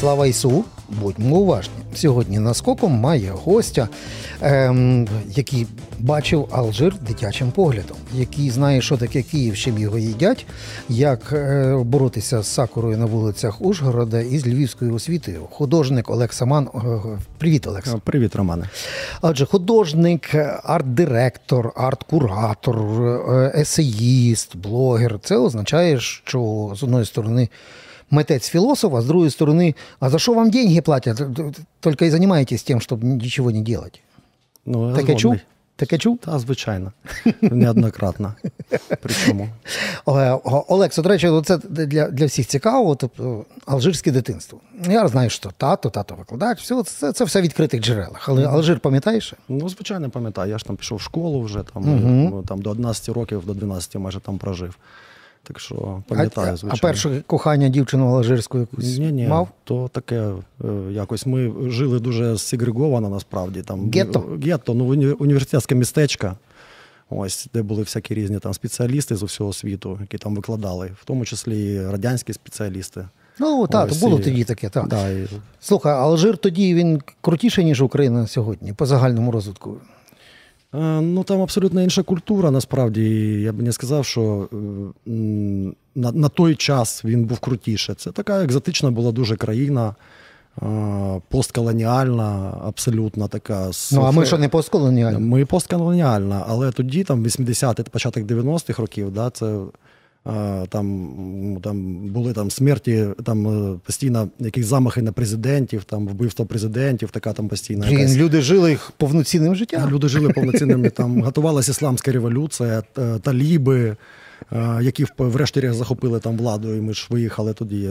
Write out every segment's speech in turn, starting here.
Слава Ісу! Будьмо уважні. Сьогодні наскоком має гостя, ем, який бачив Алжир дитячим поглядом, який знає, що таке Київ, чим його їдять, як е, боротися з сакурою на вулицях Ужгорода і з львівською освітою. Художник Олег Саман. Е, Привіт, Олекс. Привіт, Романе. Отже, художник, арт-директор, арт-куратор, е, есеїст, блогер. Це означає, що з одної сторони митець філософ, а з другої сторони, а за що вам деньги платять? Тільки і займаєтесь тим, щоб нічого не робити. Ну, Таке чув? Таке чув? Та, звичайно. Неоднократно. Причому. Олекс, до речі, це для для всіх цікаво, тобто алжирське дитинство. Я знаю, що тато, тато викладач, все, це це все в відкритих джерелах. Але Алжир пам'ятаєш? Ну, звичайно, пам'ятаю. Я ж там пішов в школу вже там, угу. там до 11 років, до 12 майже там прожив. Так що пам'ятаю, звичайно. А перше кохання дівчину алжирську якусь ні, ні, мав? То таке е, якось ми жили дуже сегреговано насправді. Там Гетто? Гетто, ну університетське містечко. Ось, де були всякі різні там спеціалісти з усього світу, які там викладали, в тому числі і радянські спеціалісти. Ну, так, то було і... тоді таке. так. Да, і... Слухай, Алжир тоді він крутіший, ніж Україна сьогодні, по загальному розвитку. Е, ну там абсолютно інша культура. Насправді я б не сказав, що е, на на той час він був крутіше. Це така екзотична була дуже країна, е, постколоніальна, абсолютно така. Ну, а ми що не постколоніальна? Ми постколоніальна, але тоді, там 80-ті, початок 90-х років, да, це. Там там були там смерті, там постійно якісь замахи на президентів, там вбивство президентів, така там постійна. Блін, якась... Люди жили їх повноцінним життям. Люди жили повноцінним. Там готувалася ісламська революція, таліби, які врешті захопили там владу, і ми ж виїхали тоді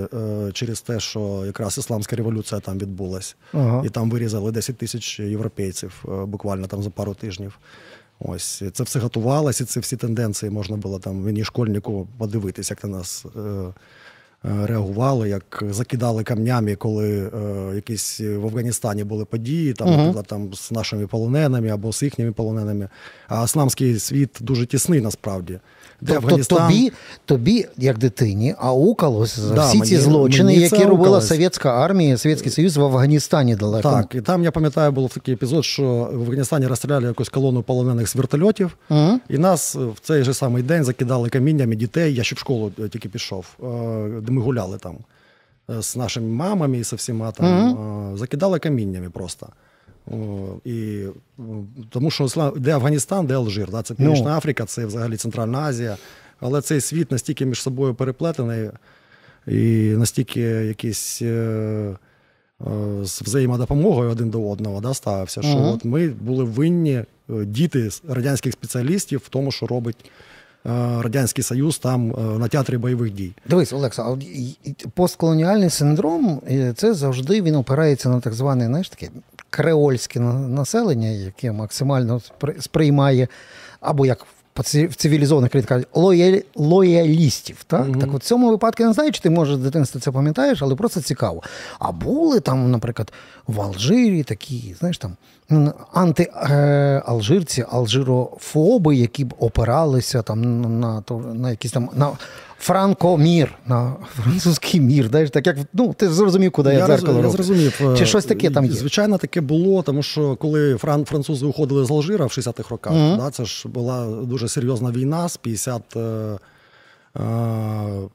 через те, що якраз ісламська революція там відбулась. Ага. І там вирізали 10 тисяч європейців буквально там за пару тижнів. Ось це все готувалося, це всі тенденції можна було там мені школьнику подивитися, як на нас е, реагували, як закидали камнями, коли е, якісь в Афганістані були події, там, наприклад, там з нашими полоненими або з їхніми полоненими. А ісламський світ дуже тісний насправді. Де тобто Афганістан... тобі, тобі, як дитині, аукалось за да, всі мені, ці злочини, які робила совєтська армія, Совєтський Союз в Афганістані далеко. Так, і там я пам'ятаю, був такий епізод, що в Афганістані розстріляли якусь колону полонених з вертольотів, угу. і нас в цей же самий день закидали каміннями дітей. Я ще в школу е, тільки пішов, е, де ми гуляли там е, з нашими мамами і з всіма там. Угу. Закидали каміннями просто. І, Тому що де Афганістан, де Алжир. Да? Це Північна ну. Африка, це взагалі Центральна Азія. Але цей світ настільки між собою переплетений і настільки якийсь е, з взаємодопомогою один до одного да, ставився, що uh-huh. от ми були винні діти радянських спеціалістів в тому, що робить. Е, Радянський Союз там е, на театрі бойових дій. Дивись, Олекса, постколоніальний синдром це завжди він опирається на так зване, знаєш таке креольське населення, яке максимально сприймає, або як в цивілізованих країнах кажуть, лояль, лоялістів. Так? Mm-hmm. так от в цьому випадку я не знаю, чи ти може з дитинства це пам'ятаєш, але просто цікаво. А були там, наприклад, в Алжирі такі, знаєш там антиалжирці, алжирофоби, які б опиралися там на на, на якісь там на Франкомір, на французький мір. Знаєш, так як ну ти зрозумів, куди я, дзеркало Я зрозумів. Чи щось таке там є? Звичайно, таке було, тому що коли фран, французи уходили з Алжира в 60-х роках, mm-hmm. да, це ж була дуже серйозна війна з 50, е, е,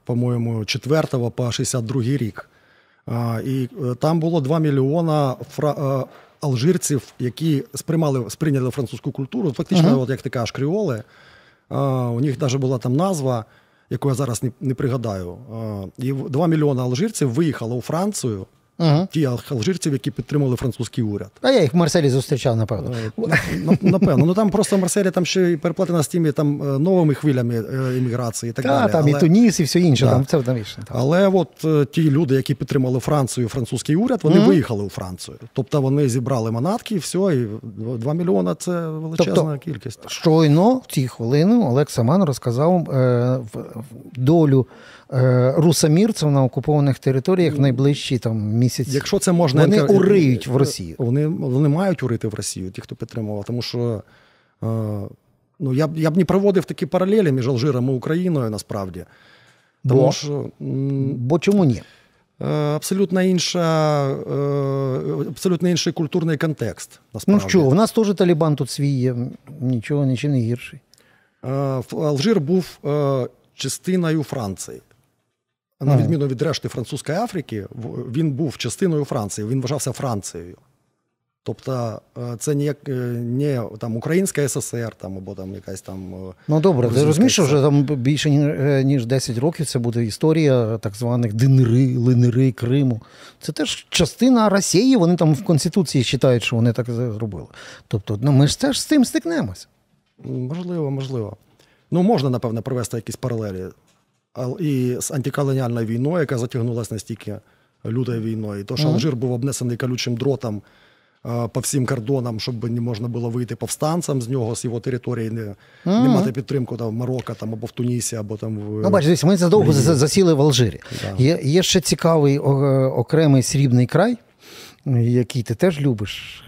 по-моєму, 4 по 62 рік. Е, і там було 2 мільйона фра. Алжирців, які сприймали сприйняли французьку культуру, фактично, uh-huh. от як ти кажеш, кріоли. У них навіть була там назва яку я зараз не не пригадаю. І 2 мільйони алжирців виїхало у Францію. Ага. Ті алжирців, які підтримували французький уряд. А я їх в Марселі зустрічав, напевно. Е, напевно. Ну там просто в Марселі там ще й переплатена з тими там е, новими хвилями е, імміграції і так далі. Там і Туніс, і все інше. Там це там Але от ті люди, які підтримали Францію, французький уряд, вони виїхали у Францію. Тобто вони зібрали манатки, і все, і 2 мільйона це величезна тобто, кількість. Щойно в ці хвилини Олег Саман розказав долю русамірців на окупованих територіях в найближчі там місяці. Якщо це можна вони інтер... уриють в Росію. Вони вони мають урити в Росію, ті, хто підтримував, тому що е, ну я б я б не проводив такі паралелі між Алжиром і Україною насправді. Тому Бо? що м, Бо чому ні? е, абсолютно інша, е, абсолютно інший культурний контекст. Ну що, в нас теж Талібан тут свій є, нічого, нічим не гірший. Е, Алжир був е, частиною Франції. На відміну від решти Французької Африки, він був частиною Франції, він вважався Францією. Тобто е, це не, як, е, не там, Українська ССР там, або там якась там. е, Ну добре, ти розумієш, що вже там більше ніж 10 років це буде історія так званих динери, линери Криму. Це теж частина Росії, вони там в Конституції вважають, що вони так зробили. Тобто, ну ми ж теж з цим стикнемося. Можливо, можливо. Ну, можна, напевно, провести якісь паралелі. І з антиколоніальною війною, яка затягнулася настільки лютою війною, то, що Алжир був обнесений колючим дротом е, по всім кордонам, щоб не можна було вийти повстанцям з нього, з його території, не, не мати підтримку там, в Марокко там, або в Тунісі, або там в. Ну, бачиш, дивись, ми задовго засіли в Алжирі. Да. Є, є ще цікавий окремий срібний край, який ти теж любиш.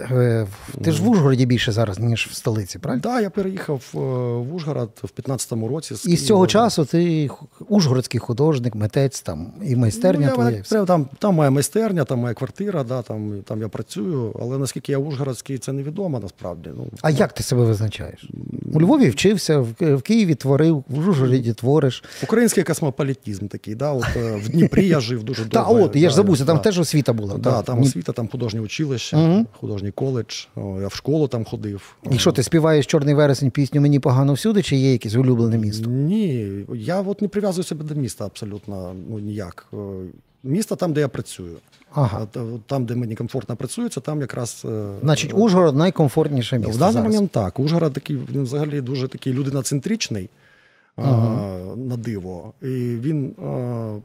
Е, Ти ж в Ужгороді більше зараз, ніж в столиці, правильно? Да, я переїхав е, в Ужгород в 15-му році. І з цього часу ти ужгородський художник, митець там і майстерня ну, я, твоя. Там, там, моя майстерня, там моя квартира, да, там, там я працюю, але наскільки я ужгородський, це невідомо насправді. Ну, А як ти себе визначаєш? У Львові вчився, в Києві творив, в Ужгороді твориш. Український космополітизм такий, да, от, е, в Дніпрі я жив дуже Та от, я ж забувся, там теж освіта була. Да, та. там освіта, там художнє училище, Мгм. Художній коледж. Я в школу там ходив. І що, ти співаєш Чорний вересень пісню Мені погано всюди, чи є якесь улюблене місто? Ні, я от не прив'язую себе до міста абсолютно ну, ніяк. Місто там, де я працюю. Ага. Там, де мені комфортно працюється, там якраз. е, Значить, Ужгород найкомфортніше місто. В даний зараз. момент так. Ужгород такий, він взагалі дуже такий людиноцентричний а, на диво. І він а,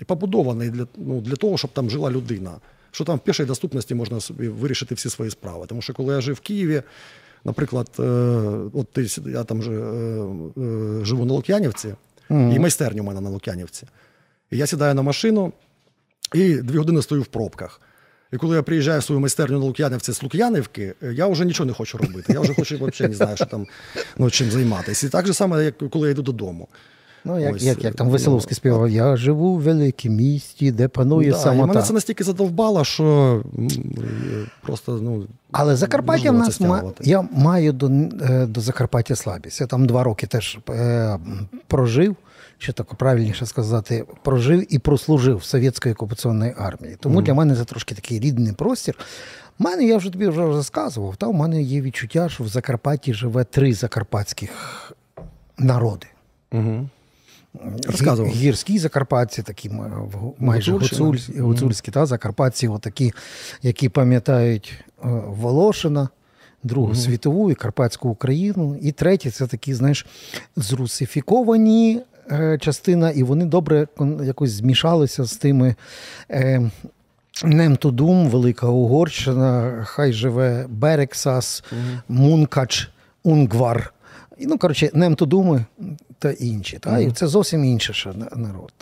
і побудований для, ну, для того, щоб там жила людина. Що там в пішій доступності можна собі вирішити всі свої справи. Тому що коли я жив в Києві, наприклад, е, от ти, я там же, е, е, живу на Лук'янівці, і майстерня у мене на Лук'янівці. І я сідаю на машину і дві години стою в пробках. І коли я приїжджаю в свою майстерню на Лук'янівці з Лук'янівки, я вже нічого не хочу робити. Я вже хочу взагалі не знаю, що там ну, чим займатися. І так же саме, як коли я йду додому. Ну, як, Ось, як, як там ну, Веселовський співав, я живу в великому місті, де панує Да, і самота. мене це настільки задовбало, що е, просто ну, Але Закарпаття в нас ма... я маю до, е, до Закарпаття слабість. Я там два роки теж е, прожив, чи так правильніше сказати, прожив і прослужив в совєтської окупаційної армії. Тому для мене це трошки такий рідний простір. У мене, я вже тобі вже розказував, та у мене є відчуття, що в Закарпатті живе три закарпатських народи. угу. Розказував. Гірські закарпатці, такі майже Гуцульщина. гуцульські, та закарпатці, отакі, які пам'ятають е, Волошина, Другу світову і Карпатську Україну. І третє це такі, знаєш, зрусифіковані е, частина, і вони добре якось змішалися з тими. Е, Nem tudom, Велика Угорщина, хай живе Берегсас, Мункач, Унгвар. І, ну, коротше, Немтудуми та інші. Та? І це зовсім інший ще народ.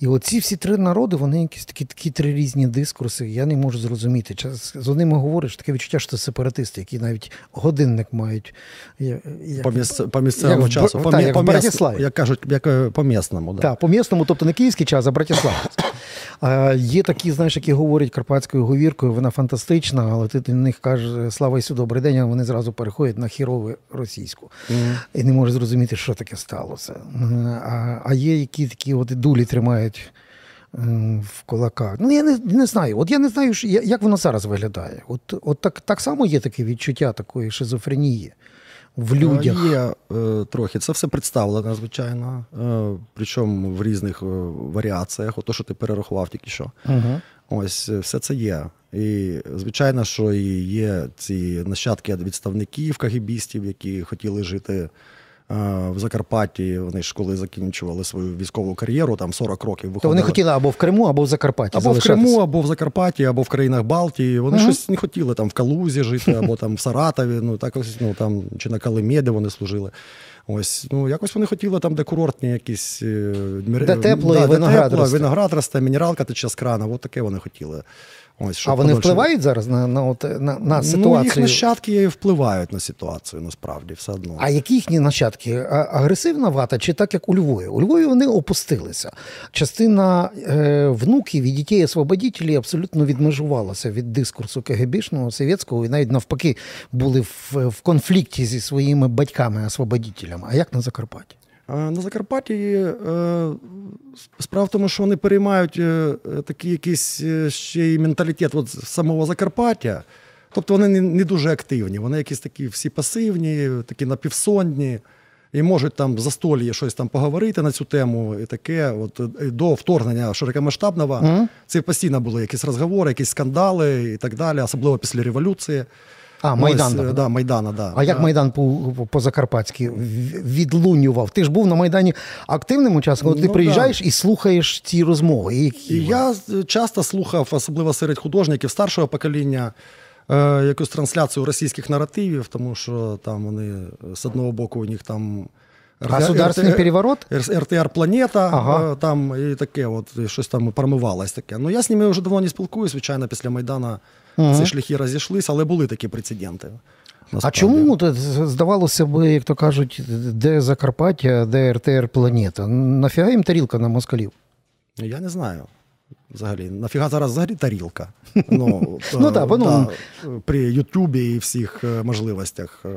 І оці всі три народи, вони якісь такі, такі три різні дискурси. Я не можу зрозуміти. Час- З одними говориш, таке відчуття, що це сепаратисти, які навіть годинник мають. як- По, місц... по місцевому як часу. По, так, мі- як по, в як кажуть, як е, по місному. Да. Так, по місному, тобто не київський час, а Братиславський. А, є такі, знаєш, які говорять карпатською говіркою, вона фантастична, але ти до них кажеш слава Ісу, добрий день, а вони зразу переходять на хірову російську. І не можеш зрозуміти, що таке сталося. А, а є які такі от дулі тримають ем, в кулаках. Ну, я не, не знаю. От я не знаю, як воно зараз виглядає. От, от так, так само є таке відчуття такої шизофренії в людях. Е, Є е, трохи. Це все представлено, звичайно. Е, причому в різних варіаціях. Ото, що ти перерахував тільки що. Угу. Ось все це є. І звичайно, що і є ці нащадки відставників, кагібістів, які хотіли жити в Закарпатті. Вони ж коли закінчували свою військову кар'єру, там 40 років виходили. То вони хотіли або в Криму, або в Закарпатті. Або в. Криму, або в Закарпатті, або в країнах Балтії. Вони Мгм. щось не хотіли там в Калузі жити, або там в Саратові, ну так ось ну там чи на Калимі, де вони служили. Ось, ну якось вони хотіли там, де курортні якісь е, Де тепло і виноград тепло, росте. виноград росте, мінералка тече з крана. От таке вони хотіли. Ось, щоб А вони подальше- впливають зараз на, на, от, на, на Ну, їх ситуацію? нащадки впливають на ситуацію, насправді, все одно. А які їхні нащадки? Агресивна вата чи так, як у Львові? У Львові вони опустилися. Частина е, внуків і дітей освободітелів абсолютно відмежувалася від дискурсу КГБшного, совєтського, і навіть навпаки були в, в конфлікті зі своїми батьками-освободітелями. А як на Закарпатті? На Закарпатті е, справа в тому, що вони переймають е, такий якийсь е, ще й менталітет от самого Закарпаття. Тобто вони не, дуже активні, вони якісь такі всі пасивні, такі напівсонні, і можуть там в застолі щось там поговорити на цю тему. І таке. От до вторгнення широкомасштабного Мгм. це постійно були якісь розговори, якісь скандали і так далі, особливо після революції. А, Майдан. Ось, е, да, Майдана, да. А як Е, Майдан по, по Закарпатськи відлунював? Ти ж був на Майдані активним учасником, от ти Ну, приїжджаєш і слухаєш ці розмови. Які І я часто слухав, особливо серед художників старшого покоління, е, якусь трансляцію російських наративів, тому що там вони з одного боку у них там Государственний переворот? РТР Планета, Ага. е, там і таке, от і щось там промивалось таке. Ну я з ними вже давно не спілкуюсь, звичайно, після Майдана ці шляхи розійшлися, але були такі прецеденти. А чому здавалося б, як то кажуть, де Закарпаття, де РТР планета? Нафіга їм тарілка на москалів? Я не знаю. Взагалі, нафіга зараз взагалі тарілка? Ну, Ну е, да, ну, при Ютубі і всіх е, можливостях. е,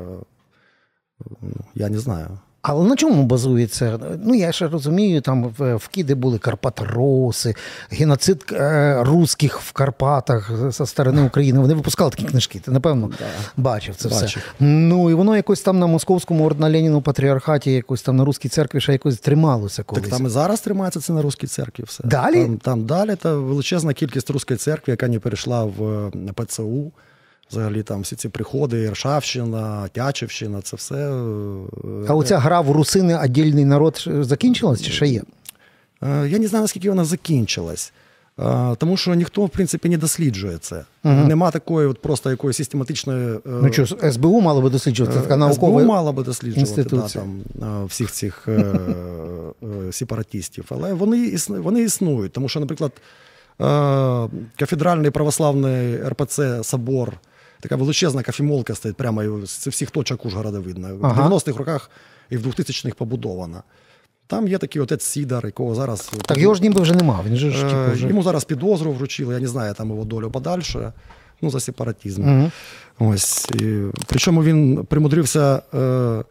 ну, Я не знаю. Але на чому базується? Ну, я ще розумію, там в- вкиди були Карпатроси, геноцид е, русських в Карпатах зі сторони України. Вони випускали такі книжки. Ти, напевно, бачив це Бачив. все. Ну, і воно якось там на московському Леніну патріархаті, якось там на руській церкві ще якось трималося колись. Так там і зараз тримається це на руській церкві. Все. Далі? Там, там далі та величезна кількість руської церкви, яка не перейшла в е, ПЦУ. Взагалі там всі ці приходи, Іршавщина, Тячівщина, це все. е, А оця гра в русини, «Отдільний народ закінчилась чи ще є? Е, Я не знаю, наскільки вона закінчилась. Е, Тому що ніхто, в принципі, не досліджує це. Нема такої от просто якоїсь систематичної. Ну що, СБУ мало би досліджувати, така наукова. СБУ мала би досліджувати да, там, всіх цих сепаратистів. Але вони, існу- вони існують. Тому що, наприклад, кафедральний православний РПЦ Собор, така величезна кафемолка стоїть прямо з всіх точок Ужгорода видно. Ага. В 90-х роках і в 2000-х побудована. Там є такий отець Сідар, якого зараз. Так його ж ніби вже нема. Він же ж Е, типу, вже... Йому зараз підозру вручили, я не знаю там його долю подальше. Ну, за сепаратізм. Угу. Ось. І, причому він примудрився е,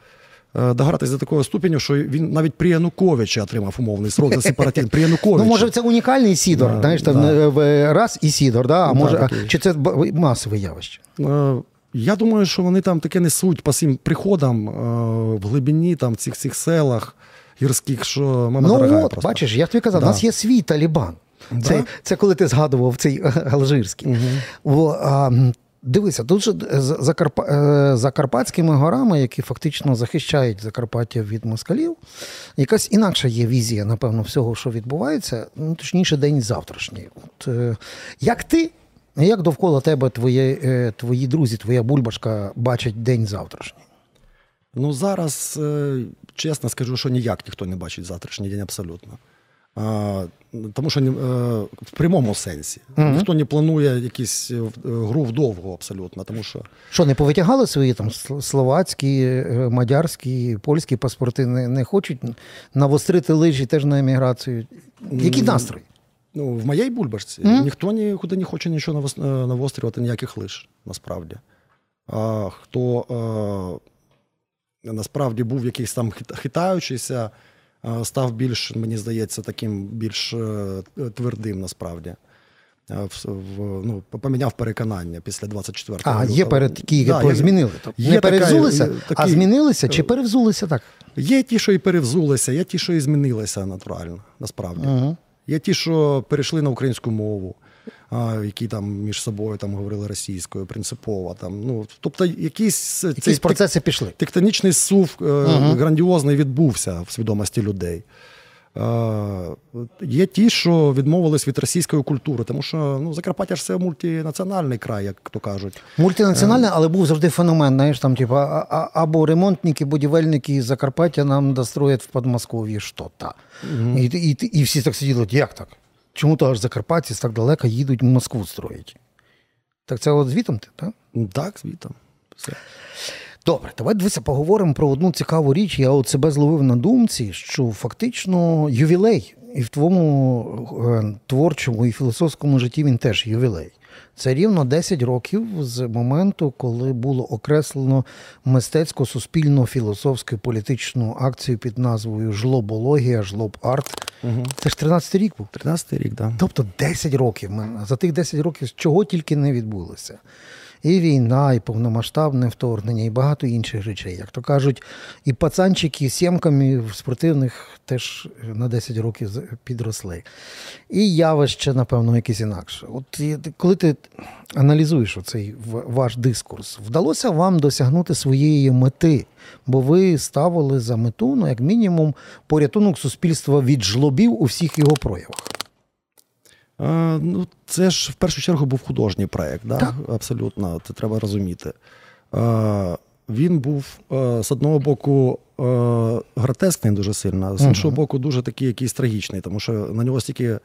е, догратися до такого ступеню, що він навіть при Януковичі отримав умовний срок за сепаратизм. При Януковичі. Ну, може, це унікальний Сідор, Да, знаєш, там да. е, раз і Сідор, да? а може, а, чи це масове явище? Е, Я думаю, що вони там таке несуть по всім приходам е, в глибині, там, в цих, цих селах гірських, що мама ну дорога от, просто. бачиш, я тобі казав, у нас є свій Талібан. Це, Да? це коли ти згадував цей е, алжирський. О, а, дивися, тут же з Закарпа... е, Закарпатськими горами, які фактично захищають Закарпаття від москалів, якась інакша є візія, напевно, всього, що відбувається, ну, точніше, день завтрашній. От, е, як ти, як довкола тебе твої, е, твої друзі, твоя бульбашка бачать день завтрашній? Ну зараз, е, чесно скажу, що ніяк ніхто не бачить завтрашній день абсолютно. А, тому що е, в прямому сенсі. Ніхто не планує якусь е, гру вдовго абсолютно. Тому що Що, не повитягали свої там словацькі, е, мадярські, польські паспорти, не, не хочуть навострити лижі теж на еміграцію? Які настрої? ну, в моїй бульбашці ніхто нікуди не хоче нічого навос- е, навострювати, ніяких лиш, насправді. А хто е, насправді був якийсь там хит- хитаючийся, е, став більш, мені здається, таким більш е, твердим насправді. Е, в- в- ну, поміняв переконання після 24 А, є перед які Да, змінили. Тобто є не перевзулися, такі, а змінилися чи перевзулися так? Є ті, що і перевзулися, є ті, що і змінилися натурально, насправді. Угу. Є ті, що перейшли на українську мову, які там між собою там говорили російською, принципово. Там, ну, тобто, Якісь цей процеси пішли. тектонічний сув е, грандіозний відбувся в свідомості людей. Є ті, що відмовились від російської культури, тому що ну, Закарпаття ж це мультинаціональний край, як то кажуть. Мультинаціональний, але був завжди феномен. Знаєш, там, типу, або ремонтники, будівельники з Закарпаття нам достроять в Подмосков'ї що-то. Угу. І, і, і всі так сиділи, як так? Чому то аж Закарпатці так далеко їдуть в Москву строїть? Так це от звітом ти, так? Так, звітом. Все. Добре, давай дивися, поговоримо про одну цікаву річ. Я от себе зловив на думці, що фактично ювілей, і в твоєму е, творчому і філософському житті він теж ювілей. Це рівно 10 років з моменту, коли було окреслено мистецько суспільно філософську політичну акцію під назвою Жлобологія, жлоб-арт. Угу. Це ж 13-й рік був. 13-й рік, так. Да. Тобто 10 років. За тих 10 років чого тільки не відбулося і війна, і повномасштабне вторгнення, і багато інших речей. Як то кажуть, і пацанчики з сімками в спортивних теж на 10 років підросли. І явище, напевно, якесь інакше. От коли ти аналізуєш оцей ваш дискурс, вдалося вам досягнути своєї мети, бо ви ставили за мету, ну, як мінімум, порятунок суспільства від жлобів у всіх його проявах. Е, ну, Це ж в першу чергу був художній проєкт, да? Так. абсолютно, це треба розуміти. Е, він був е, з одного боку гротескний дуже сильно, з іншого боку, дуже такий якийсь трагічний, тому що на нього стільки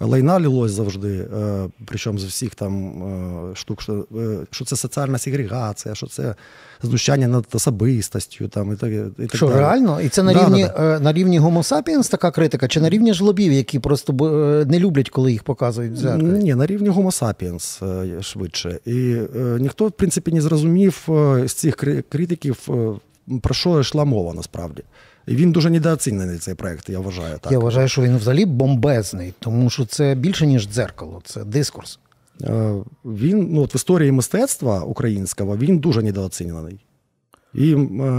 лайна лілось завжди, е, причому з всіх там е, штук, що е, що це соціальна сегрегація, що це знущання над особистостю. Там, і так, і так Що далі. реально? І це на да, рівні да, на рівні Homo sapiens така критика, чи на рівні жлобів, які просто не люблять, коли їх показують в Ні, на рівні Homo sapiens швидше. І ніхто, в принципі, не зрозумів з цих критиків, про що йшла мова насправді. Він дуже недооцінений цей проект, я вважаю. так. Я вважаю, що він взагалі бомбезний, тому що це більше, ніж дзеркало, це дискурс. Е, він ну, от в історії мистецтва українського він дуже недооцінений. І е,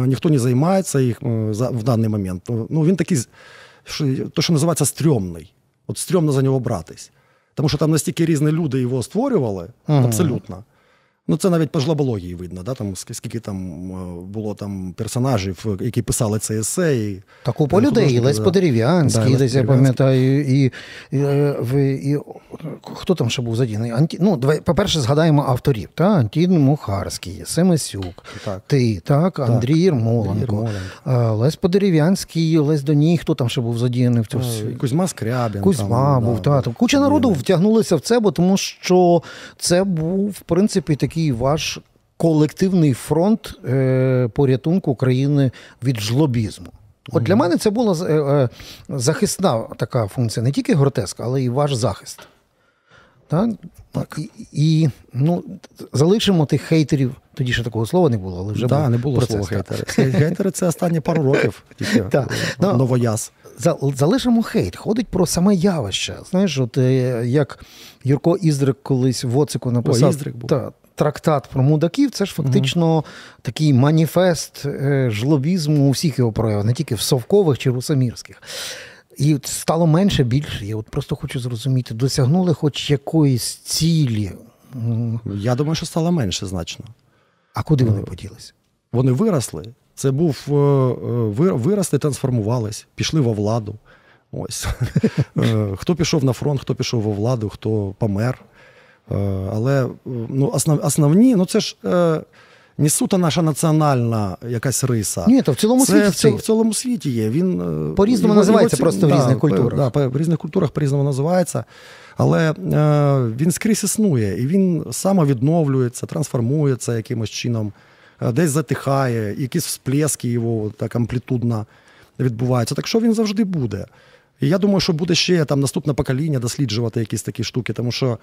ніхто не займається їх е, в даний момент. Ну, Він такий, що, то, що називається стрьомний. От стрьомно за нього братись. Тому що там настільки різні люди його створювали, ага. абсолютно. Ну, це навіть по жлобології видно, да? там, скільки там е, було там персонажів, які писали це есе. І, та купа людей, Лесь. Подерев'янський, да, десь я пам'ятаю, і, і, і, і, хто там ще був задіяний? Анті... Ну, давай, По-перше, згадаємо авторів. Та? Антін Мухарський, Семесюк, так. ти, так, Андрій Єрмоленко, Лесь Подерев'янський, Лесь Доній, хто там ще був задіяний в цьому? Кузьма Скрябін. Кузьма там, був, да, та. Куча народу втягнулися в це, бо тому що це був, в принципі, такий який ваш колективний фронт е, порятунку України від жлобізму? От для мене це була е, е, захисна така функція, не тільки гротеска, але і ваш захист. Так? так. І, і ну, залишимо тих хейтерів. Тоді ще такого слова не було, але вже да, не було процес, слова хейтери. Гейтери це останні пару років, тільки ну, новояз. Залишимо хейт. Ходить про саме явище. Знаєш, от як Юрко Іздрик колись в Оцику написав. О, Іздрик був. Та, трактат про мудаків це ж фактично угу. такий маніфест е, жлобізму у всіх його проявах, не тільки в совкових чи русамірських. І стало менше більше. Я от просто хочу зрозуміти, досягнули хоч якоїсь цілі. Я думаю, що стало менше значно. А куди вони е, поділися? Вони виросли. Це був е, виросли, трансформувались, пішли во владу. Ось. Хто пішов на фронт, хто пішов во владу, хто помер. Е, але ну, основ, основні, ну це ж е, не суто наша національна якась риса. Ні, то в цілому це світі в, в цілому світі є. Він е, По-різному називається його, просто да, в різних культурах. Да, по, в різних культурах по-різному називається. Але е, він скрізь існує, і він самовідновлюється, трансформується якимось чином, десь затихає, якісь всплески його так амплітудно відбуваються. Так що він завжди буде. І я думаю, що буде ще там наступне покоління досліджувати якісь такі штуки, тому що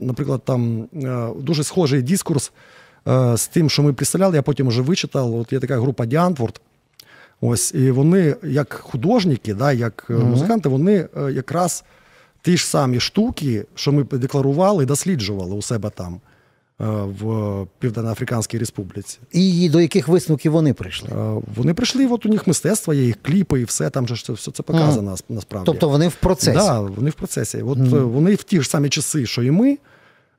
наприклад, там дуже схожий дискурс з тим, що ми представляли, я потім вже вичитав. От є така група Діантворд. Ось, і вони, як художники, да, як mm-hmm. музиканти, вони е, якраз ті ж самі штуки, що ми декларували, досліджували у себе там. Е, в Південноафриканській Республіці. І до яких висновків вони прийшли? Е, вони прийшли, от у них мистецтво, є їх кліпи, і все там же все, все це показано mm. насправді. Тобто вони в процесі? Так, да, вони в процесі. От mm. Вони в ті ж самі часи, що і ми,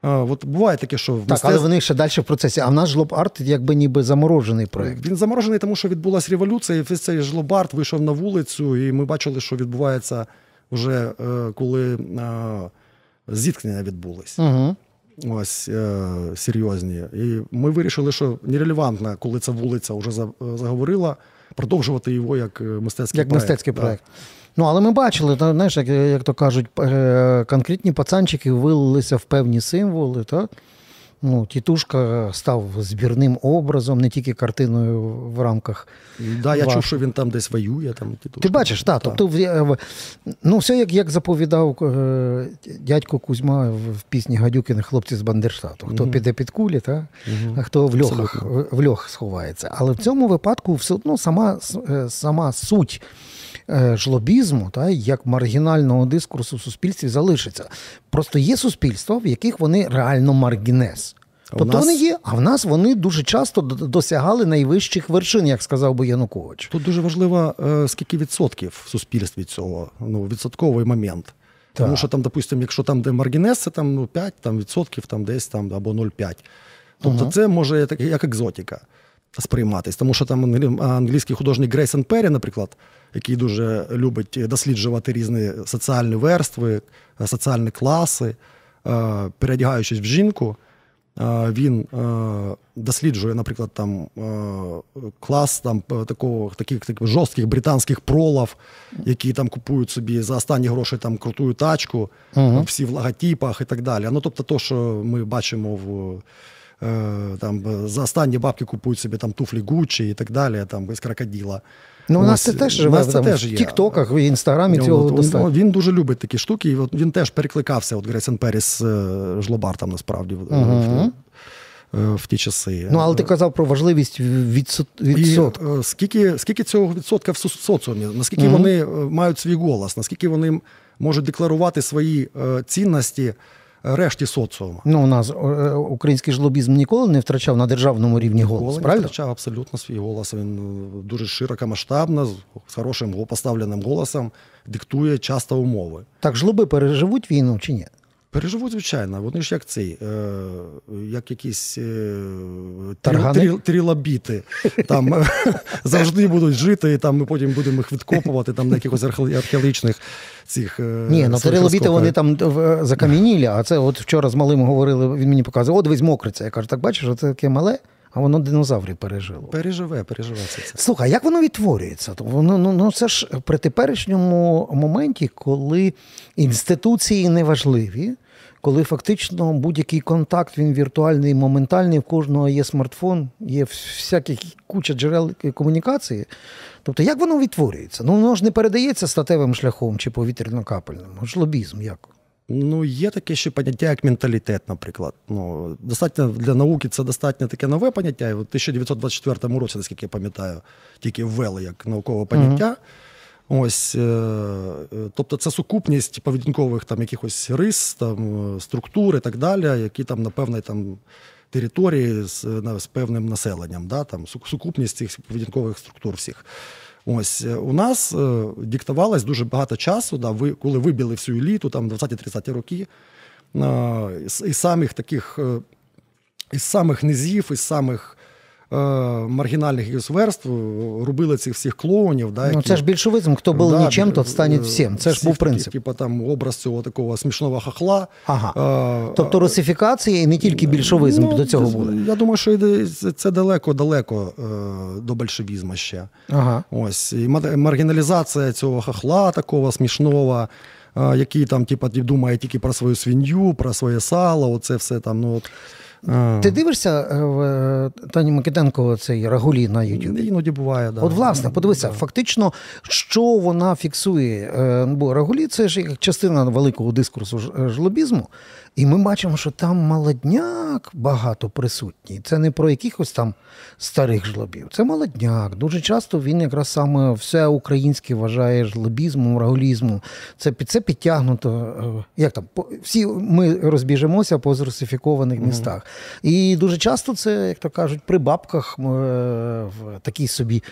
От буває таке, що в так, мистецтв... але вони ще далі в процесі. А в нас жлоб-арт якби ніби заморожений проєкт. Він заморожений, тому що відбулася революція, і весь цей жлоб-арт вийшов на вулицю, і ми бачили, що відбувається вже коли зіткнення відбулись. Угу. Ось серйозні. І ми вирішили, що нерелевантно, коли ця вулиця вже заговорила, продовжувати його як мистецький як проєкт. мистецький проєкт. Ну, але ми бачили, то, знаєш, як як то кажуть, е, конкретні пацанчики вилилися в певні символи. Так? Ну, Тітушка став збірним образом, не тільки картиною в рамках. Да, Я чув, що він там десь воює. Там, тітушка. Ти бачиш, так. Тобто, ну, все, як як заповідав е, дядько Кузьма в пісні Гадюкини хлопці з Бандерштату. Хто угу. піде під кулі, та? Угу. а хто в льох, в льох сховається. Але в цьому випадку все одно сама, е, сама суть. Е, жлобізму, та, як маргінального дискурсу в суспільстві залишиться. Просто є суспільства, в яких вони реально маргінез. Тобто нас... вони є, а в нас вони дуже часто досягали найвищих вершин, як сказав би Янукович. Тут дуже важливо, е, скільки відсотків в суспільстві цього, ну, відсотковий момент. Так. Тому що там, допустимо, якщо там де маргінез, це там ну, 5 там, відсотків там десь там або 0,5. Тобто, угу. це може як екзотика сприйматись. Тому що там англійський художник Грейсон Перрі, наприклад, який дуже любить досліджувати різні соціальні верстви, соціальні класи, е, переодягаючись в жінку. Він досліджує, наприклад, там клас там такого таких таких жорстких британських пролав, які там купують собі за останні гроші там круту тачку, угу. всі в логотипах і так далі. Ну тобто, то, що ми бачимо в там за останні бабки купують собі там туфлі Гуччі і так далі, там без крокодила. Ну, у нас це теж живе це теж в Тіктоках, в Інстаграмі цього от, достатньо. Він дуже любить такі штуки, і от він теж перекликався от Грейсен Періс е, Жлобартом, насправді. Угу. В, ті часи. Ну, але ти казав про важливість відсотка. І, скільки скільки цього відсотка в соціумі, наскільки угу. вони мають свій голос, наскільки вони можуть декларувати свої цінності решті соціуму. Ну, у нас е, український жлобізм ніколи не втрачав на державному рівні голос. Ніколи правильно? не втрачав абсолютно свій голос. Він е, дуже широкомасштабно, з хорошим поставленим голосом диктує часто умови. Так жлоби переживуть війну чи ні? Переживуть, звичайно, вони ж як цей, е, як якісь трілобіти. Там завжди будуть жити, і там ми потім будемо їх відкопувати там на якихось археологічних цих. Е, Ні, ну трилобіти вони там закам'янілі, а це от вчора з малим говорили, він мені показував, от весь мокриця. Я кажу, так бачиш, це таке мале. А воно динозаврів пережило. Переживе, переживе це. Слухай, як воно відтворюється? Воно ну, ну це ж при теперішньому моменті, коли інституції неважливі, коли фактично будь-який контакт, він віртуальний, моментальний, в кожного є смартфон, є всякі куча джерел комунікації. Тобто, як воно відтворюється? Ну, воно ж не передається статевим шляхом чи повітряно-капельним. Ж лобізм як? Ну, є таке ще поняття, як менталітет, наприклад. Ну, достатньо Для науки це достатньо таке нове поняття. І в 1924 році, наскільки я пам'ятаю, тільки ввели як наукове поняття. Mm-hmm. Ось, е, е, Тобто це сукупність поведінкових там якихось рис, там, структур і так далі, які там на певній там, території з з певним населенням, да, там, сукупність цих поведінкових структур всіх. Ось е, У нас е, диктувалось дуже багато часу, да, ви, коли вибіли всю еліту, там 20-30 роки, е, із самих таких, із самих низів, із самих Е, маргінальних верств робили цих всіх клоунів. Да, які, ну, Це ж більшовизм, хто був да, нічим, тот стане всім. Це ж був принцип. Типу там образ цього такого смішного хахла. Ага. А, е, тобто русифікація і не тільки більшовизм ну, до цього буде. Я думаю, що це далеко-далеко е, до большевізму ще. Ага. Ось. І маргіналізація цього хахла такого смішного. Який там, типу, думає тільки про свою свинью, про своє сало, оце все там. ну от. Ти дивишся е, в е, Тані Микитенко цей Рагулі на Ютубі? Іноді буває, да. От, власне, подивися, да. фактично, що вона фіксує. Е, бо Рагулі це ж як частина великого дискурсу жлобізму. І ми бачимо, що там молодняк багато присутній. Це не про якихось там старих жлобів. Це молодняк. Дуже часто він якраз саме все українське вважає жлобізмом, рагулізмом. Це це підтягнуто. Як там всі ми розбіжемося по зрусифікованих містах. І дуже часто це, як то кажуть, при бабках в такій собі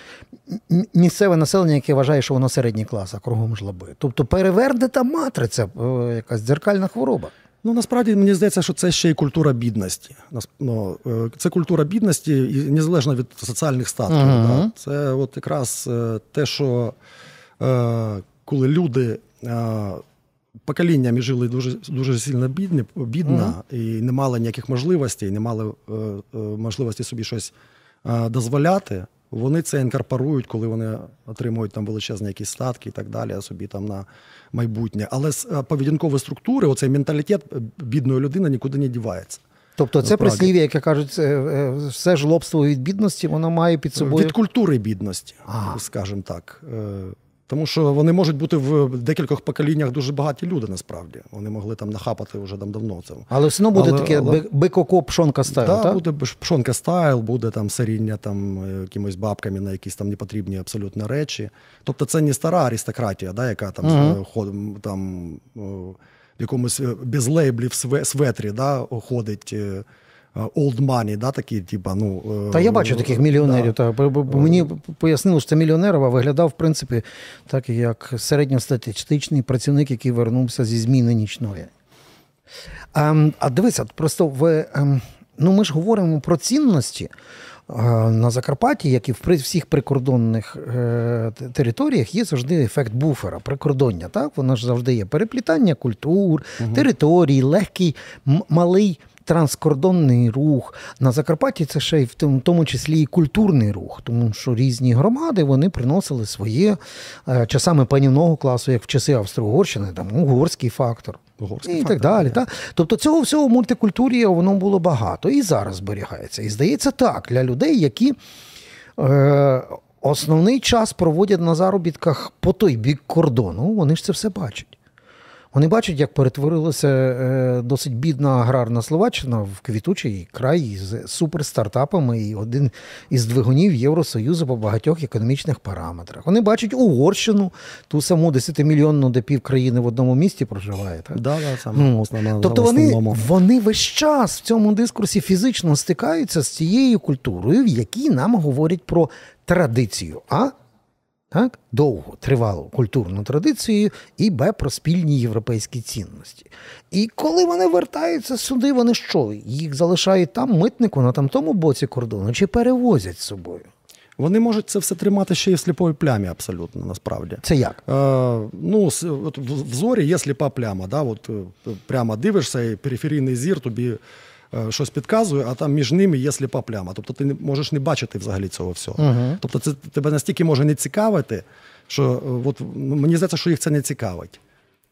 місцеве населення, яке вважає, що воно середній клас, а кругом жлоби. Тобто перевернута матриця, якась дзеркальна хвороба. Ну насправді мені здається, що це ще й культура бідності. Ну, е, Це культура бідності і незалежно від соціальних статків. Uh-huh. Да? Це от якраз е, те, що коли люди поколіннями жили дуже дуже сильно бідні, бідно uh-huh. і не мали ніяких можливостей, не мали можливості собі щось дозволяти. Вони це інкорпорують, коли вони отримують там величезні якісь статки і так далі, собі там на майбутнє. Але з е, поведінкової структури, оцей менталітет бідної людини нікуди не дівається. Тобто це прислів'я, яке кажуть, все все жлобство від бідності, воно має під собою. Від культури бідності, ага. скажімо так. Е, тому що вони можуть бути в декількох поколіннях дуже багаті люди, насправді. Вони могли там нахапати вже там давно це. Але все одно буде але, таке але... бикоко пшонка стайл, да, так? буде пшонка стайл, буде там саріння там якимось бабками на якісь там непотрібні абсолютно речі. Тобто це не стара аристократія, да, яка там uh ходить там в якомусь е, без лейблів светрі да, ходить. Е, old money, да, такі, типа, ну. Та я бачу таких мільйонерів. Да. Та, мені пояснили, що це мільйонер, виглядав, в принципі, так, як середньостатистичний працівник, який вернувся зі зміни нічної. А, ем, а дивися, просто в, ем, ну, ми ж говоримо про цінності. На Закарпатті, як і в всіх прикордонних е, територіях, є завжди ефект буфера, прикордоння. Так? Воно ж завжди є переплітання культур, угу. територій, легкий, малий транскордонний рух. На Закарпатті це ще й в тому числі і культурний рух, тому що різні громади вони приносили своє е, часами панівного класу, як в часи Австро-Угорщини, там угорський фактор. Угорський і фактор, так далі. Так. Тобто цього всього в мультикультурі воно було багато і зараз зберігається. І здається так, для людей, які е, основний час проводять на заробітках по той бік кордону, вони ж це все бачать. Вони бачать, як перетворилася е, досить бідна аграрна Словаччина в квітучий край з суперстартапами і один із двигунів Євросоюзу по багатьох економічних параметрах. Вони бачать Угорщину, ту саму 10-мільйонну, де пів країни в одному місті проживає. Так? Да, да, саме ну, основна, тобто вони, вони весь час в цьому дискурсі фізично стикаються з цією культурою, в якій нам говорять про традицію. А так, довгу, тривалу культурну традицію, і Б про спільні європейські цінності. І коли вони вертаються сюди, вони що? Їх залишають там митнику на тамтому боці кордону чи перевозять з собою? Вони можуть це все тримати ще й в сліпої плямі, абсолютно насправді. Це як? Е, ну, от В зорі є сліпа пляма. Да? От, е, Прямо дивишся, і периферійний зір тобі. Е, щось підказує, а там між ними є сліпа пляма. Тобто ти не можеш не бачити взагалі цього всього. Uh-huh. Тобто, це тебе настільки може не цікавити, що е, от, ну, мені здається, що їх це не цікавить.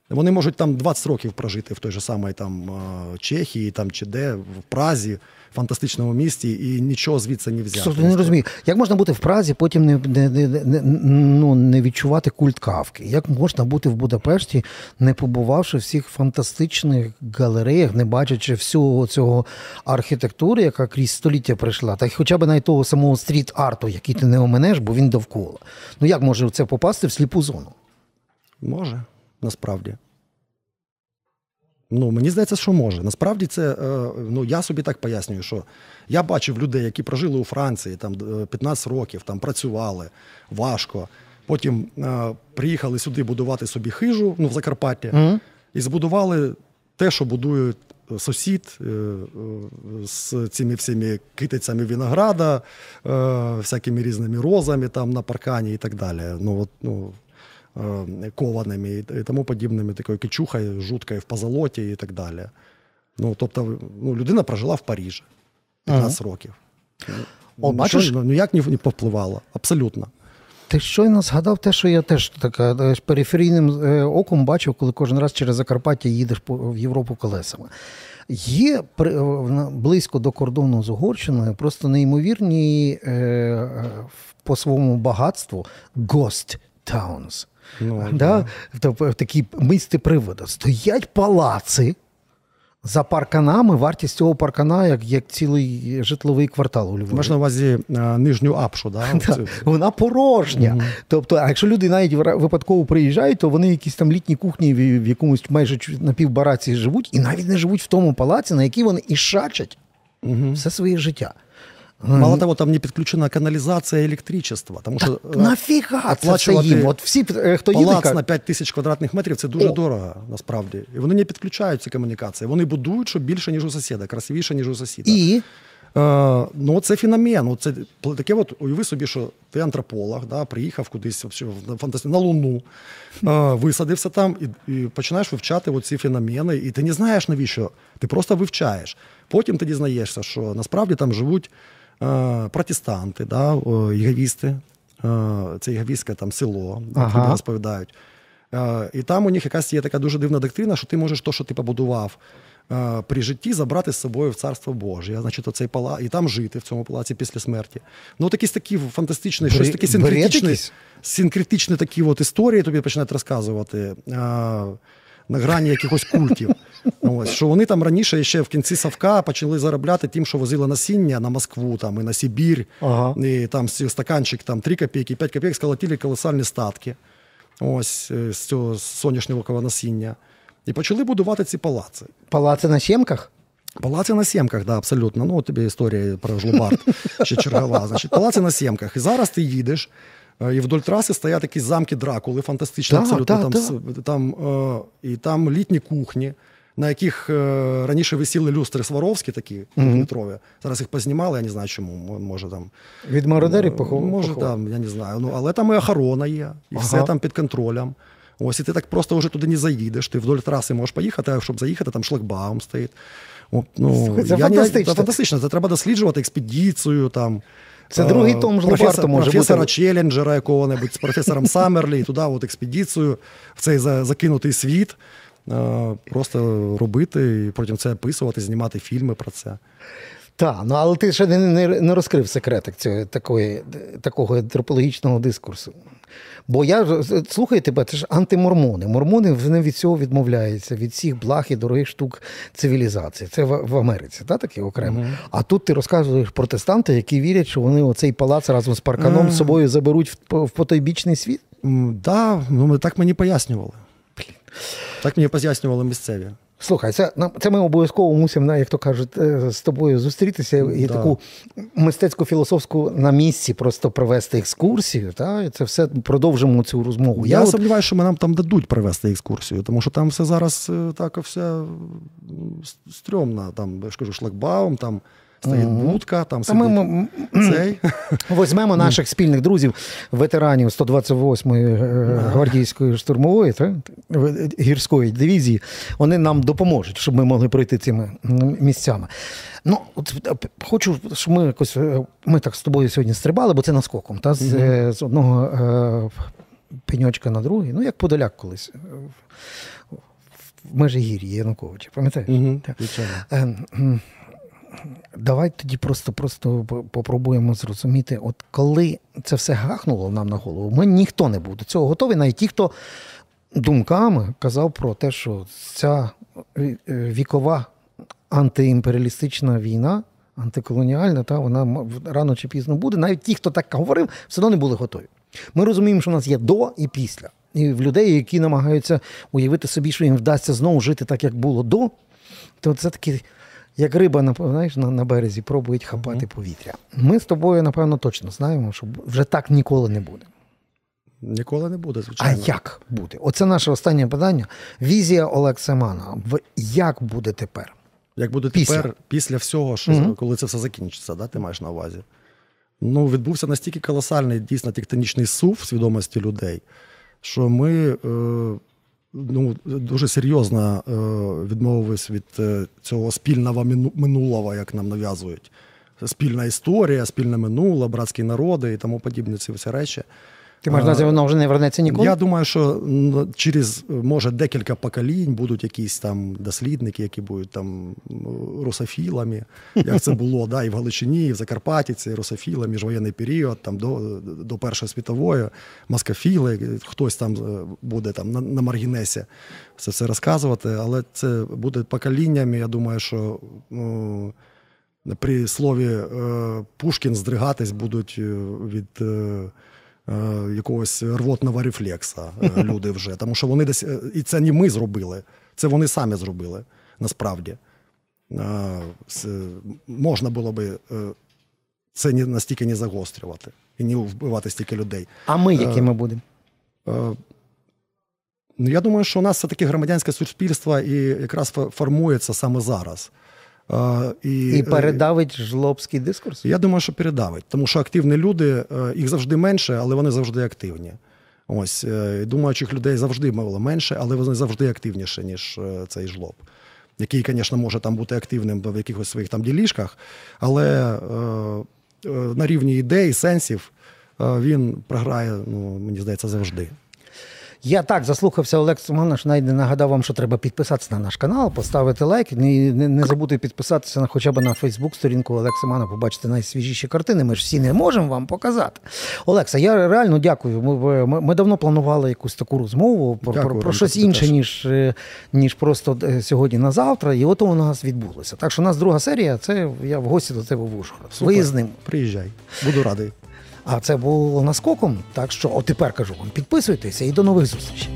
Вони можуть там 20 років прожити в той же самій там е, Чехії там, чи де, в Празі, фантастичному місті, і нічого звідси не взяти. Тобто, не розумію, як можна бути в Празі, потім не не, не, не, ну, не відчувати культ кавки? Як можна бути в Будапешті, не побувавши в всіх фантастичних галереях, не бачачи всього цього архітектури, яка крізь століття прийшла, та й хоча б навіть того самого стріт-арту, який ти не оминеш, бо він довкола. Ну як може це попасти в сліпу зону? Може насправді. Ну, Мені здається, що може. Насправді, це е, ну, я собі так пояснюю, що я бачив людей, які прожили у Франції там 15 е, років, там працювали важко. Потім е, приїхали сюди будувати собі хижу ну, в Закарпатті mm-hmm. і збудували те, що будує сусід е, з цими всіми китицями винограда, е, всякими різними розами там на паркані і так далі. Ну, от, ну, Е, кованими і тому подібними, такою кичухою, жуткою в позолоті і так далі. Ну, Тобто, ну, людина прожила в Парижі 15 ага. років. О, бачиш? Ну, ніяк не повпливало, абсолютно. Ти щойно згадав те, що я теж така е, периферійним е, оком бачив, коли кожен раз через Закарпаття їдеш в Європу колесами. Є близько до кордону з Угорщиною просто неймовірні по своєму багатству ghost towns. Ну, да? Тобто такі мисти приводу. Стоять палаци за парканами, вартість цього паркана, як як цілий житловий квартал у Львові. Можна на увазі а, нижню апшу, да? да? Вона порожня. Угу. Тобто, а якщо люди навіть випадково приїжджають, то вони якісь там літні кухні в якомусь майже напівбараці живуть, і навіть не живуть в тому палаці, на який вони і шачать угу. все своє життя. Мало того, там не підключена каналізація і електричество. Тому що Так, нафіга це їм? От всі, хто їде, палац на 5 тисяч квадратних метрів це дуже О. дорого, насправді. І вони не підключають ці комунікації. Вони будують, що більше, ніж у сусіда, красивіше, ніж у сусіда. і Е, ну, це феномен. Ну, це таке, от уяви собі, що ти антрополог, да, приїхав кудись на, Луну, е, висадився там і, і починаєш вивчати ці феномени, і ти не знаєш навіщо. Ти просто вивчаєш. Потім ти дізнаєшся, що насправді там живуть протестанти, да, єгавісти. Е, це єгавістське там село, Ага. люди розповідають. Е, І там у них якась є така дуже дивна доктрина, що ти можеш то, що ти побудував е, при житті, забрати з собою в царство Боже. Значить, оцей пала... і там жити в цьому палаці після смерті. Ну, якісь такі фантастичні, щось таке синкретичне, синкретичні такі от історії тобі починають розказувати. На грані якихось культів. Ось, що вони там раніше ще в кінці Савка почали заробляти тим, що возили насіння на Москву там, і на Сибір. Ага. І там стаканчик там, 3 копійки, 5 копійок сколотили колосальні статки ось е, з цього соняшникового насіння. І почали будувати ці палаци. палаци на Щемках? Палаци на сімках, да, абсолютно. Ну, тобі історія про жлобард ще чергова. Значить, палаци на сімках. І зараз ти їдеш, і вдоль траси стоять якісь замки Дракули, фантастичні, Да, абсолютно. да, там, да. там, е, і там літні кухні, на яких е, раніше висіли люстри Сваровські такі метрові. Зараз їх познімали, я не знаю чому. Може там. Від мародерів похов... Може, поховали? там, я не знаю. Ну, але там і охорона є, і Ага. все там під контролем. Ось і ти так просто вже туди не заїдеш. Ти вдоль траси можеш поїхати, а щоб заїхати, там шлагбаум стоїть. О, ну, це я не- фантастично. це фантастично. Це треба досліджувати експедицію. Там, Це другий том Жлобарту професор- може професора бути. Челленджера якого-небудь з професором Саммерлі, туди от експедицію в цей закинутий світ. е, Просто робити і потім це описувати, знімати фільми про це. Так, ну але ти ще не, не, не розкрив секретик цього, такої, такого антропологічного дискурсу. Бо я слухаю тебе, це ж антимормони. Мормони вони від цього відмовляються, від всіх благ і дорогих штук цивілізації. Це в, в Америці, та, таке окремо. А тут ти розказуєш протестанти, які вірять, що вони оцей палац разом з парканом з собою заберуть в, в потойбічний світ. М, Да, ну так мені пояснювали. Так мені пояснювали місцеві. Слухай, це, нам- це ми обов'язково мусимо, як то кажуть, е, з тобою зустрітися і Да. таку мистецько-філософську на місці просто провести екскурсію. Та? І це все продовжимо цю розмову. Я, от- сумніваюся, що ми нам там дадуть провести екскурсію, тому що там все зараз е, так все стрьомно. Там, я ж кажу, шлагбаум, там стоїть будка, там сидить ми цей. візьмемо наших спільних друзів, ветеранів 128-ї е, гвардійської штурмової та, гірської дивізії. Вони нам допоможуть, щоб ми могли пройти цими місцями. Ну, от е, хочу, щоб ми якось е, ми так з тобою сьогодні стрибали, бо це наскоком. Та, з, е, з одного е, пеньочка на другий, ну як Подоляк колись. е, в- В Межигір'ї Януковича, пам'ятаєш? Мгм, Так. Давай тоді просто, просто по- попробуємо зрозуміти, от коли це все гахнуло нам на голову, ми ніхто не був до цього готовий, навіть ті, хто думками казав про те, що ця е, е, вікова антиімперіалістична війна, антиколоніальна, та вона рано чи пізно буде. Навіть ті, хто так говорив, все одно не були готові. Ми розуміємо, що у нас є до і після. І в людей, які намагаються уявити собі, що їм вдасться знову жити так, як було до, то це такі, як риба на, знаєш, на, на березі, пробують хапати повітря. Ми з тобою, напевно, точно знаємо, що вже так ніколи не буде. Ніколи не буде, звичайно. А як буде? Оце наше останнє питання. Візія Олег Семана. Як буде тепер? Як буде Після. тепер, після всього, що Мгм. коли це все закінчиться, да, ти маєш на увазі? Ну, відбувся настільки колосальний, дійсно тектонічний сув в свідомості людей, що ми е, ну, дуже серйозно е, відмовились від е, цього спільного минулого, як нам нав'язують. Спільна історія, спільне минуле, братські народи і тому подібні ці всі речі. Ти маєш на увазі, воно вже не вернеться ніколи? Я думаю, що через може декілька поколінь будуть якісь там дослідники, які будуть там русофілами, як це було да, і в Галичині, і в Закарпатті, це русофіли, міжвоєнний період, там до, до Першої світової, москофіли, хтось там е, буде там на, на маргінесі це все розказувати, але це буде поколіннями. Я думаю, що. ну, при слові е, Пушкін здригатись будуть е, від е, е, якогось рвотного рефлекса е, люди вже. Тому що вони десь. е, І це не ми зробили, це вони самі зробили насправді. Е, можна було би е, це настільки не загострювати і не вбивати стільки людей. А ми якими будемо? Е, Ну, я думаю, що у нас все-таки громадянське суспільство і якраз формується саме зараз. І, І е, передавить жлобський дискурс? Я думаю, що передавить, тому що активні люди, е, їх завжди менше, але вони завжди активні. Ось е, думаючих людей завжди було менше, але вони завжди активніші, ніж цей жлоб, який, звісно, може там бути активним в якихось своїх там ділішках, але е, на рівні ідей, сенсів е, він програє, ну, мені здається, завжди. Я так заслухався Олег Суманович, навіть не нагадав вам, що треба підписатися на наш канал, поставити лайк. Не, не, не забудьте підписатися на хоча б на Фейсбук сторінку Олег Симанов, побачити найсвіжіші картини. Ми ж всі не можемо вам показати. Олекса, я реально дякую. Ми, ми, ми давно планували якусь таку розмову про, Дякую про, про щось інше, теж. ніж, е, ніж просто е, сьогодні на завтра. І ото у нас відбулося. Так що у нас друга серія це я в гості до тебе в Ужгород. Виїзним. Приїжджай, буду радий. А це було наскоком. Так що, от тепер кажу вам, підписуйтеся і до нових зустрічей.